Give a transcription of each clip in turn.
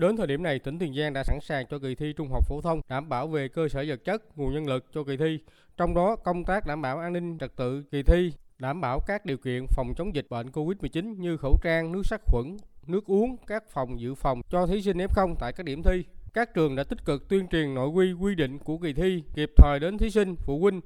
Đến thời điểm này, tỉnh Tiền Giang đã sẵn sàng cho kỳ thi trung học phổ thông, đảm bảo về cơ sở vật chất, nguồn nhân lực cho kỳ thi. Trong đó, công tác đảm bảo an ninh trật tự kỳ thi, đảm bảo các điều kiện phòng chống dịch bệnh COVID-19 như khẩu trang, nước sát khuẩn, nước uống, các phòng dự phòng cho thí sinh F0 tại các điểm thi. Các trường đã tích cực tuyên truyền nội quy quy định của kỳ thi, kịp thời đến thí sinh, phụ huynh.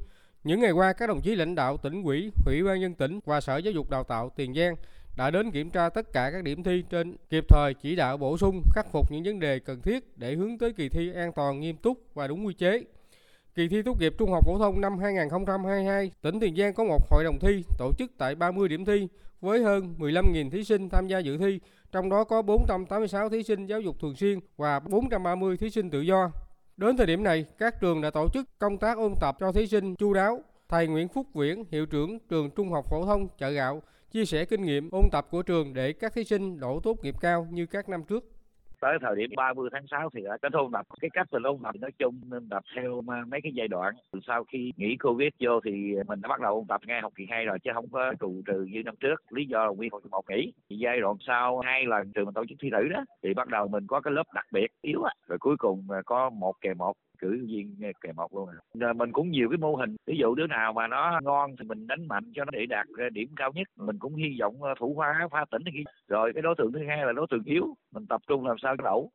Những ngày qua, các đồng chí lãnh đạo tỉnh ủy, ủy ban nhân tỉnh và Sở Giáo dục Đào tạo Tiền Giang đã đến kiểm tra tất cả các điểm thi trên, kịp thời chỉ đạo bổ sung, khắc phục những vấn đề cần thiết để hướng tới kỳ thi an toàn, nghiêm túc và đúng quy chế. Kỳ thi tốt nghiệp trung học phổ thông năm 2022, tỉnh Tiền Giang có một hội đồng thi tổ chức tại 30 điểm thi với hơn 15.000 thí sinh tham gia dự thi, trong đó có 486 thí sinh giáo dục thường xuyên và 430 thí sinh tự do. Đến thời điểm này, các trường đã tổ chức công tác ôn tập cho thí sinh chu đáo. Thầy Nguyễn Phúc Viễn, hiệu trưởng trường Trung học phổ thông Chợ Gạo, chia sẻ kinh nghiệm ôn tập của trường để các thí sinh đổ tốt nghiệp cao như các năm trước tới thời điểm 30 tháng 6 thì đã kết ôn tập cái cách mình ôn tập nói chung nên tập theo mấy cái giai đoạn. Sau khi nghỉ covid vô thì mình đã bắt đầu ôn tập ngay học kỳ 2 rồi, chứ không có trụ trừ như năm trước. Lý do là nguyên học kỳ một nghỉ. Thì giai đoạn sau hai lần trường mình tổ chức thi thử đó. Thì bắt đầu mình có cái lớp đặc biệt yếu á. Rồi cuối cùng có một kèm một, cử viên kèm một luôn à. rồi mình cũng nhiều cái mô hình. Ví dụ đứa nào mà nó ngon thì mình đánh mạnh cho nó để đạt điểm cao nhất. Mình cũng hy vọng ờ, thủ khoa pha tỉnh rồi cái đối tượng thứ hai là đối tượng yếu. Mình tập trung làm sao grau